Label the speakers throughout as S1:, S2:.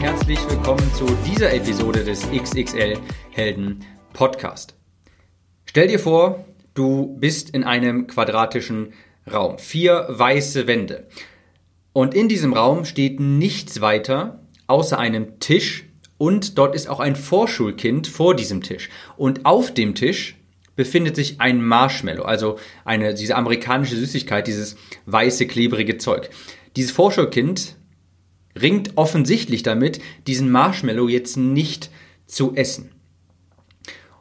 S1: Herzlich willkommen zu dieser Episode des XXL Helden Podcast. Stell dir vor, du bist in einem quadratischen Raum. Vier weiße Wände. Und in diesem Raum steht nichts weiter außer einem Tisch und dort ist auch ein Vorschulkind vor diesem Tisch. Und auf dem Tisch befindet sich ein Marshmallow, also eine, diese amerikanische Süßigkeit, dieses weiße, klebrige Zeug. Dieses Vorschulkind ringt offensichtlich damit, diesen Marshmallow jetzt nicht zu essen.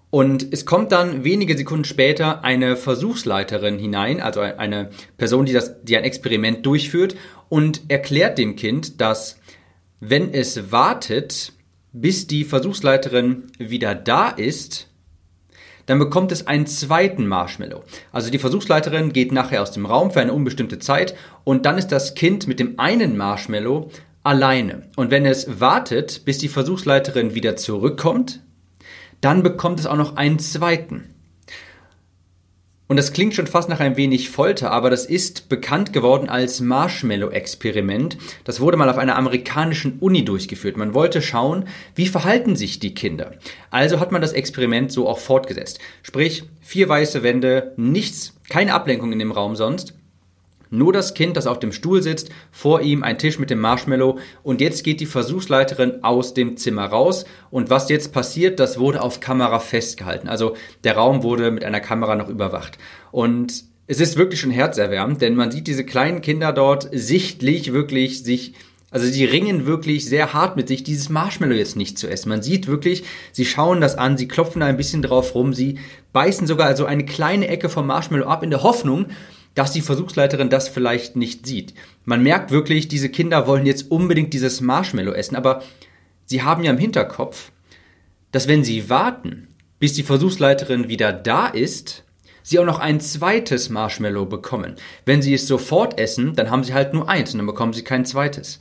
S1: Und es kommt dann wenige Sekunden später eine Versuchsleiterin hinein, also eine Person, die, das, die ein Experiment durchführt und erklärt dem Kind, dass wenn es wartet, bis die Versuchsleiterin wieder da ist, dann bekommt es einen zweiten Marshmallow. Also die Versuchsleiterin geht nachher aus dem Raum für eine unbestimmte Zeit und dann ist das Kind mit dem einen Marshmallow alleine. Und wenn es wartet, bis die Versuchsleiterin wieder zurückkommt, dann bekommt es auch noch einen zweiten. Und das klingt schon fast nach ein wenig Folter, aber das ist bekannt geworden als Marshmallow-Experiment. Das wurde mal auf einer amerikanischen Uni durchgeführt. Man wollte schauen, wie verhalten sich die Kinder. Also hat man das Experiment so auch fortgesetzt. Sprich, vier weiße Wände, nichts, keine Ablenkung in dem Raum sonst. Nur das Kind, das auf dem Stuhl sitzt, vor ihm ein Tisch mit dem Marshmallow und jetzt geht die Versuchsleiterin aus dem Zimmer raus und was jetzt passiert, das wurde auf Kamera festgehalten. Also der Raum wurde mit einer Kamera noch überwacht und es ist wirklich schon herzerwärmend, denn man sieht diese kleinen Kinder dort sichtlich wirklich sich also sie ringen wirklich sehr hart mit sich, dieses Marshmallow jetzt nicht zu essen. Man sieht wirklich, sie schauen das an, sie klopfen da ein bisschen drauf rum, sie beißen sogar also eine kleine Ecke vom Marshmallow ab in der Hoffnung, dass die Versuchsleiterin das vielleicht nicht sieht. Man merkt wirklich, diese Kinder wollen jetzt unbedingt dieses Marshmallow essen, aber sie haben ja im Hinterkopf, dass wenn sie warten, bis die Versuchsleiterin wieder da ist, sie auch noch ein zweites Marshmallow bekommen. Wenn sie es sofort essen, dann haben sie halt nur eins und dann bekommen sie kein zweites.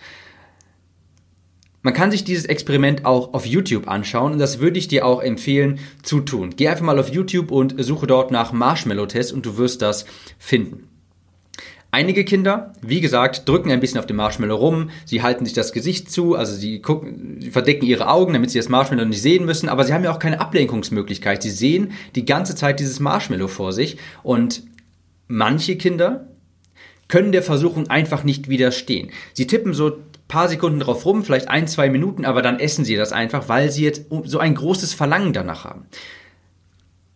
S1: Man kann sich dieses Experiment auch auf YouTube anschauen und das würde ich dir auch empfehlen zu tun. Geh einfach mal auf YouTube und suche dort nach Marshmallow-Test und du wirst das finden. Einige Kinder, wie gesagt, drücken ein bisschen auf dem Marshmallow rum, sie halten sich das Gesicht zu, also sie gucken, sie verdecken ihre Augen, damit sie das Marshmallow nicht sehen müssen, aber sie haben ja auch keine Ablenkungsmöglichkeit. Sie sehen die ganze Zeit dieses Marshmallow vor sich und manche Kinder können der Versuchung einfach nicht widerstehen. Sie tippen so paar Sekunden drauf rum, vielleicht ein, zwei Minuten, aber dann essen sie das einfach, weil sie jetzt so ein großes Verlangen danach haben.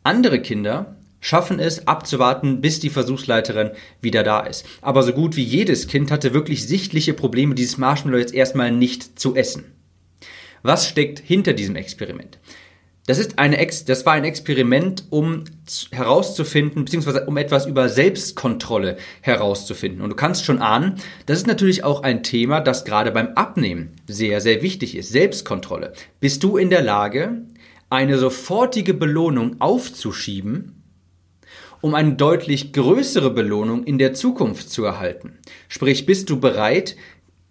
S1: Andere Kinder schaffen es abzuwarten, bis die Versuchsleiterin wieder da ist. Aber so gut wie jedes Kind hatte wirklich sichtliche Probleme, dieses Marshmallow jetzt erstmal nicht zu essen. Was steckt hinter diesem Experiment? Das, ist eine Ex das war ein Experiment, um herauszufinden, beziehungsweise um etwas über Selbstkontrolle herauszufinden. Und du kannst schon ahnen, das ist natürlich auch ein Thema, das gerade beim Abnehmen sehr, sehr wichtig ist. Selbstkontrolle. Bist du in der Lage, eine sofortige Belohnung aufzuschieben, um eine deutlich größere Belohnung in der Zukunft zu erhalten? Sprich, bist du bereit,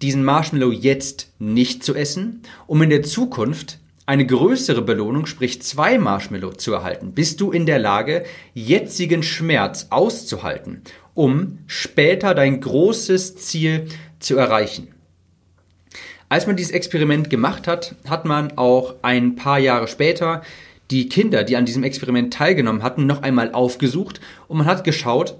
S1: diesen Marshmallow jetzt nicht zu essen, um in der Zukunft eine größere Belohnung, sprich zwei Marshmallow zu erhalten, bist du in der Lage, jetzigen Schmerz auszuhalten, um später dein großes Ziel zu erreichen. Als man dieses Experiment gemacht hat, hat man auch ein paar Jahre später die Kinder, die an diesem Experiment teilgenommen hatten, noch einmal aufgesucht und man hat geschaut,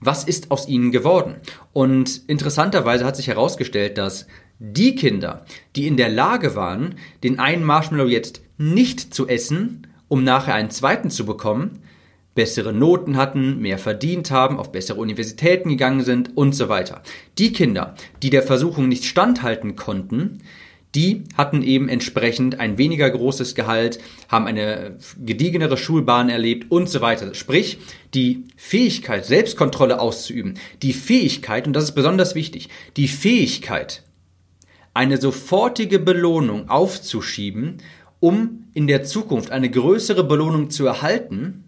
S1: was ist aus ihnen geworden. Und interessanterweise hat sich herausgestellt, dass die Kinder, die in der Lage waren, den einen Marshmallow jetzt nicht zu essen, um nachher einen zweiten zu bekommen, bessere Noten hatten, mehr verdient haben, auf bessere Universitäten gegangen sind und so weiter. Die Kinder, die der Versuchung nicht standhalten konnten, die hatten eben entsprechend ein weniger großes Gehalt, haben eine gediegenere Schulbahn erlebt und so weiter. Sprich, die Fähigkeit, Selbstkontrolle auszuüben, die Fähigkeit, und das ist besonders wichtig, die Fähigkeit, eine sofortige Belohnung aufzuschieben, um in der Zukunft eine größere Belohnung zu erhalten,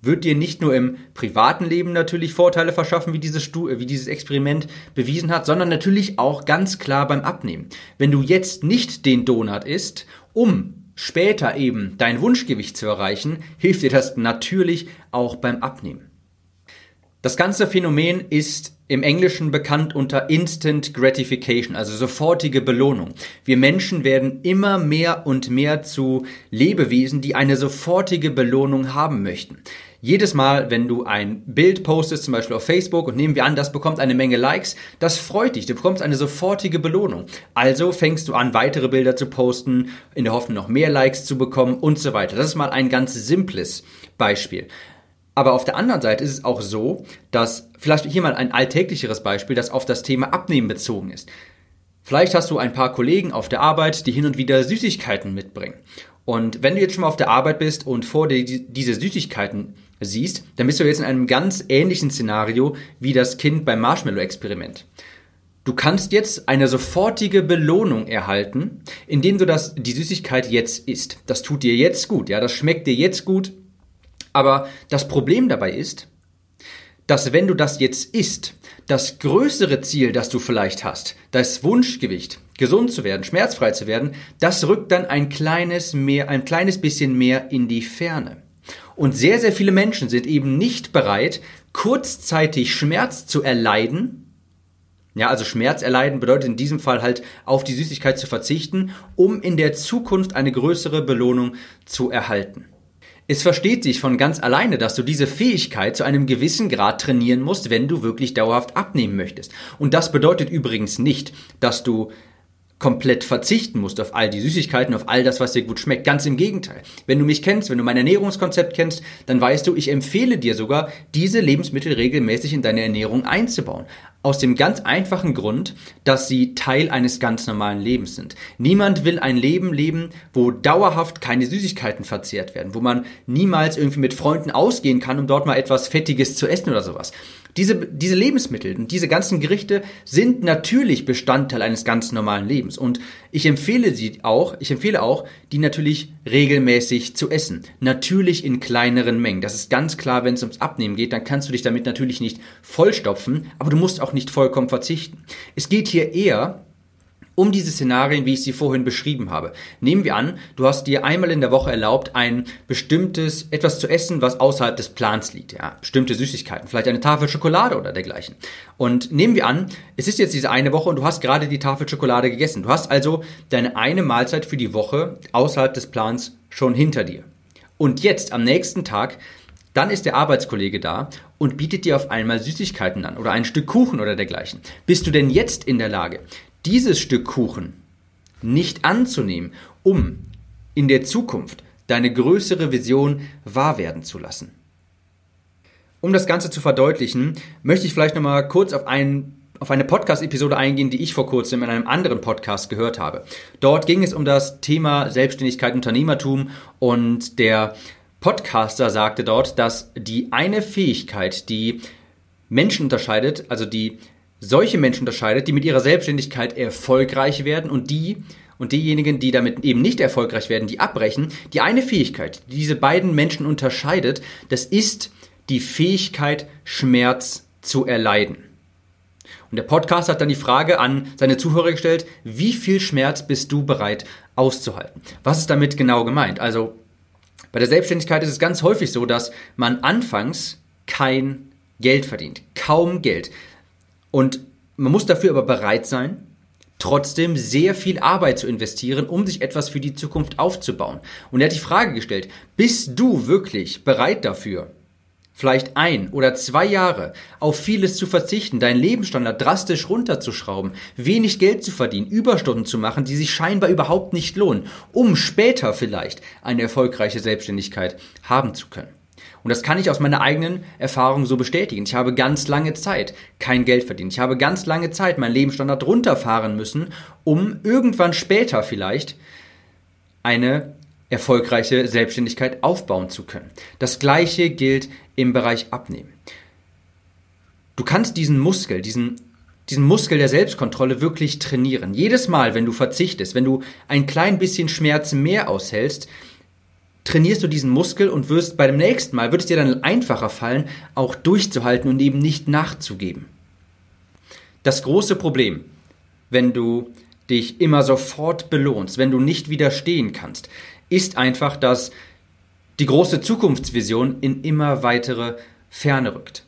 S1: wird dir nicht nur im privaten Leben natürlich Vorteile verschaffen, wie dieses, Stu wie dieses Experiment bewiesen hat, sondern natürlich auch ganz klar beim Abnehmen. Wenn du jetzt nicht den Donut isst, um später eben dein Wunschgewicht zu erreichen, hilft dir das natürlich auch beim Abnehmen. Das ganze Phänomen ist im Englischen bekannt unter Instant Gratification, also sofortige Belohnung. Wir Menschen werden immer mehr und mehr zu Lebewesen, die eine sofortige Belohnung haben möchten. Jedes Mal, wenn du ein Bild postest, zum Beispiel auf Facebook, und nehmen wir an, das bekommt eine Menge Likes, das freut dich, du bekommst eine sofortige Belohnung. Also fängst du an, weitere Bilder zu posten, in der Hoffnung, noch mehr Likes zu bekommen und so weiter. Das ist mal ein ganz simples Beispiel. Aber auf der anderen Seite ist es auch so, dass vielleicht hier mal ein alltäglicheres Beispiel, das auf das Thema Abnehmen bezogen ist. Vielleicht hast du ein paar Kollegen auf der Arbeit, die hin und wieder Süßigkeiten mitbringen. Und wenn du jetzt schon mal auf der Arbeit bist und vor dir diese Süßigkeiten siehst, dann bist du jetzt in einem ganz ähnlichen Szenario wie das Kind beim Marshmallow-Experiment. Du kannst jetzt eine sofortige Belohnung erhalten, indem du das, die Süßigkeit jetzt isst. Das tut dir jetzt gut, ja, das schmeckt dir jetzt gut, aber das Problem dabei ist, dass wenn du das jetzt isst, das größere Ziel, das du vielleicht hast, das Wunschgewicht, gesund zu werden, schmerzfrei zu werden, das rückt dann ein kleines mehr, ein kleines bisschen mehr in die Ferne. Und sehr, sehr viele Menschen sind eben nicht bereit, kurzzeitig Schmerz zu erleiden, ja, also Schmerz erleiden bedeutet in diesem Fall halt auf die Süßigkeit zu verzichten, um in der Zukunft eine größere Belohnung zu erhalten. Es versteht sich von ganz alleine, dass du diese Fähigkeit zu einem gewissen Grad trainieren musst, wenn du wirklich dauerhaft abnehmen möchtest. Und das bedeutet übrigens nicht, dass du komplett verzichten musst auf all die Süßigkeiten, auf all das, was dir gut schmeckt. Ganz im Gegenteil. Wenn du mich kennst, wenn du mein Ernährungskonzept kennst, dann weißt du, ich empfehle dir sogar, diese Lebensmittel regelmäßig in deine Ernährung einzubauen. Aus dem ganz einfachen Grund, dass sie Teil eines ganz normalen Lebens sind. Niemand will ein Leben leben, wo dauerhaft keine Süßigkeiten verzehrt werden, wo man niemals irgendwie mit Freunden ausgehen kann, um dort mal etwas Fettiges zu essen oder sowas. Diese, diese Lebensmittel und diese ganzen Gerichte sind natürlich Bestandteil eines ganz normalen Lebens. Und ich empfehle sie auch, ich empfehle auch, die natürlich regelmäßig zu essen. Natürlich in kleineren Mengen. Das ist ganz klar, wenn es ums Abnehmen geht, dann kannst du dich damit natürlich nicht vollstopfen, aber du musst auch nicht vollkommen verzichten. Es geht hier eher um diese Szenarien, wie ich sie vorhin beschrieben habe. Nehmen wir an, du hast dir einmal in der Woche erlaubt, ein bestimmtes, etwas zu essen, was außerhalb des Plans liegt, ja, bestimmte Süßigkeiten, vielleicht eine Tafel Schokolade oder dergleichen. Und nehmen wir an, es ist jetzt diese eine Woche und du hast gerade die Tafel Schokolade gegessen. Du hast also deine eine Mahlzeit für die Woche außerhalb des Plans schon hinter dir. Und jetzt, am nächsten Tag, dann ist der Arbeitskollege da und bietet dir auf einmal Süßigkeiten an oder ein Stück Kuchen oder dergleichen. Bist du denn jetzt in der Lage, dieses Stück Kuchen nicht anzunehmen, um in der Zukunft deine größere Vision wahr werden zu lassen. Um das Ganze zu verdeutlichen, möchte ich vielleicht nochmal kurz auf einen auf eine Podcast-Episode eingehen, die ich vor kurzem in einem anderen Podcast gehört habe. Dort ging es um das Thema Selbstständigkeit, Unternehmertum und der Podcaster sagte dort, dass die eine Fähigkeit, die Menschen unterscheidet, also die solche Menschen unterscheidet, die mit ihrer Selbstständigkeit erfolgreich werden und die und diejenigen, die damit eben nicht erfolgreich werden, die abbrechen, die eine Fähigkeit, die diese beiden Menschen unterscheidet, das ist die Fähigkeit, Schmerz zu erleiden. Und der Podcast hat dann die Frage an seine Zuhörer gestellt, wie viel Schmerz bist du bereit auszuhalten? Was ist damit genau gemeint? Also bei der Selbstständigkeit ist es ganz häufig so, dass man anfangs kein Geld verdient, kaum Geld. Und man muss dafür aber bereit sein, trotzdem sehr viel Arbeit zu investieren, um sich etwas für die Zukunft aufzubauen. Und er hat die Frage gestellt, bist du wirklich bereit dafür, vielleicht ein oder zwei Jahre auf vieles zu verzichten, deinen Lebensstandard drastisch runterzuschrauben, wenig Geld zu verdienen, Überstunden zu machen, die sich scheinbar überhaupt nicht lohnen, um später vielleicht eine erfolgreiche Selbstständigkeit haben zu können. Und das kann ich aus meiner eigenen Erfahrung so bestätigen. Ich habe ganz lange Zeit kein Geld verdient. Ich habe ganz lange Zeit meinen Lebensstandard runterfahren müssen, um irgendwann später vielleicht eine erfolgreiche Selbstständigkeit aufbauen zu können. Das gleiche gilt im Bereich Abnehmen. Du kannst diesen Muskel, diesen diesen Muskel der Selbstkontrolle wirklich trainieren. Jedes Mal, wenn du verzichtest, wenn du ein klein bisschen Schmerz mehr aushältst, trainierst du diesen Muskel und wirst bei dem nächsten Mal, wird es dir dann einfacher fallen, auch durchzuhalten und eben nicht nachzugeben. Das große Problem, wenn du dich immer sofort belohnst, wenn du nicht widerstehen kannst, ist einfach, dass die große Zukunftsvision in immer weitere Ferne rückt.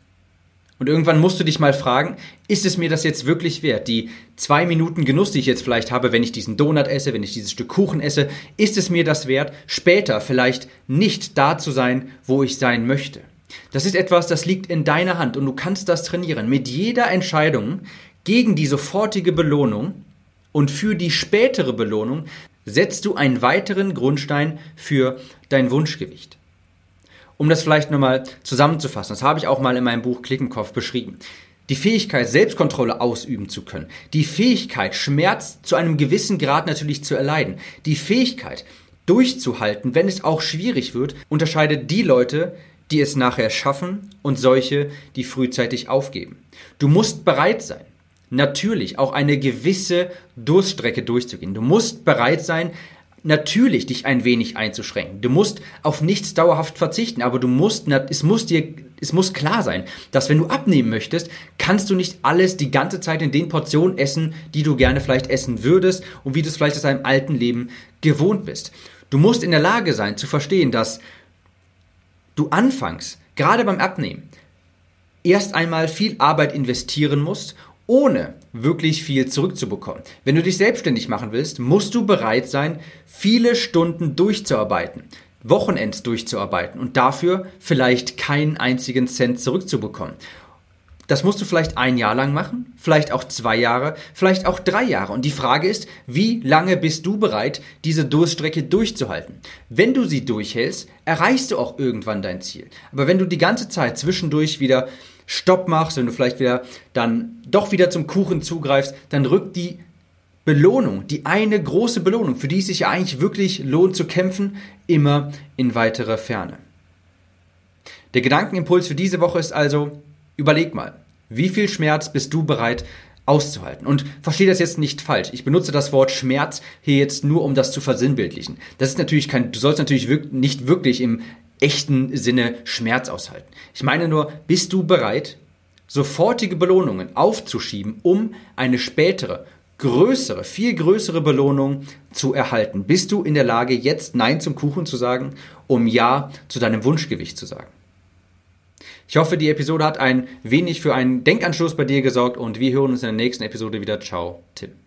S1: Und irgendwann musst du dich mal fragen, ist es mir das jetzt wirklich wert? Die zwei Minuten Genuss, die ich jetzt vielleicht habe, wenn ich diesen Donut esse, wenn ich dieses Stück Kuchen esse, ist es mir das wert, später vielleicht nicht da zu sein, wo ich sein möchte? Das ist etwas, das liegt in deiner Hand und du kannst das trainieren. Mit jeder Entscheidung gegen die sofortige Belohnung und für die spätere Belohnung setzt du einen weiteren Grundstein für dein Wunschgewicht. Um das vielleicht nochmal zusammenzufassen, das habe ich auch mal in meinem Buch Klickenkopf beschrieben. Die Fähigkeit, Selbstkontrolle ausüben zu können. Die Fähigkeit, Schmerz zu einem gewissen Grad natürlich zu erleiden. Die Fähigkeit, durchzuhalten, wenn es auch schwierig wird, unterscheidet die Leute, die es nachher schaffen und solche, die frühzeitig aufgeben. Du musst bereit sein, natürlich auch eine gewisse Durststrecke durchzugehen. Du musst bereit sein, natürlich dich ein wenig einzuschränken. Du musst auf nichts dauerhaft verzichten, aber du musst, es muss dir, es muss klar sein, dass wenn du abnehmen möchtest, kannst du nicht alles die ganze Zeit in den Portionen essen, die du gerne vielleicht essen würdest und wie du es vielleicht aus deinem alten Leben gewohnt bist. Du musst in der Lage sein zu verstehen, dass du anfangs, gerade beim Abnehmen, erst einmal viel Arbeit investieren musst ohne wirklich viel zurückzubekommen. Wenn du dich selbstständig machen willst, musst du bereit sein, viele Stunden durchzuarbeiten, Wochenends durchzuarbeiten und dafür vielleicht keinen einzigen Cent zurückzubekommen. Das musst du vielleicht ein Jahr lang machen, vielleicht auch zwei Jahre, vielleicht auch drei Jahre. Und die Frage ist, wie lange bist du bereit, diese Durststrecke durchzuhalten? Wenn du sie durchhältst, erreichst du auch irgendwann dein Ziel. Aber wenn du die ganze Zeit zwischendurch wieder Stopp machst, wenn du vielleicht wieder dann doch wieder zum Kuchen zugreifst, dann rückt die Belohnung, die eine große Belohnung, für die es sich ja eigentlich wirklich lohnt zu kämpfen, immer in weitere Ferne. Der Gedankenimpuls für diese Woche ist also, überleg mal, wie viel Schmerz bist du bereit auszuhalten? Und verstehe das jetzt nicht falsch. Ich benutze das Wort Schmerz hier jetzt nur, um das zu versinnbildlichen. Das ist natürlich kein, du sollst natürlich nicht wirklich im echten Sinne Schmerz aushalten. Ich meine nur, bist du bereit, sofortige Belohnungen aufzuschieben, um eine spätere, größere, viel größere Belohnung zu erhalten? Bist du in der Lage, jetzt Nein zum Kuchen zu sagen, um Ja zu deinem Wunschgewicht zu sagen? Ich hoffe, die Episode hat ein wenig für einen Denkanstoß bei dir gesorgt und wir hören uns in der nächsten Episode wieder. Ciao, Tim.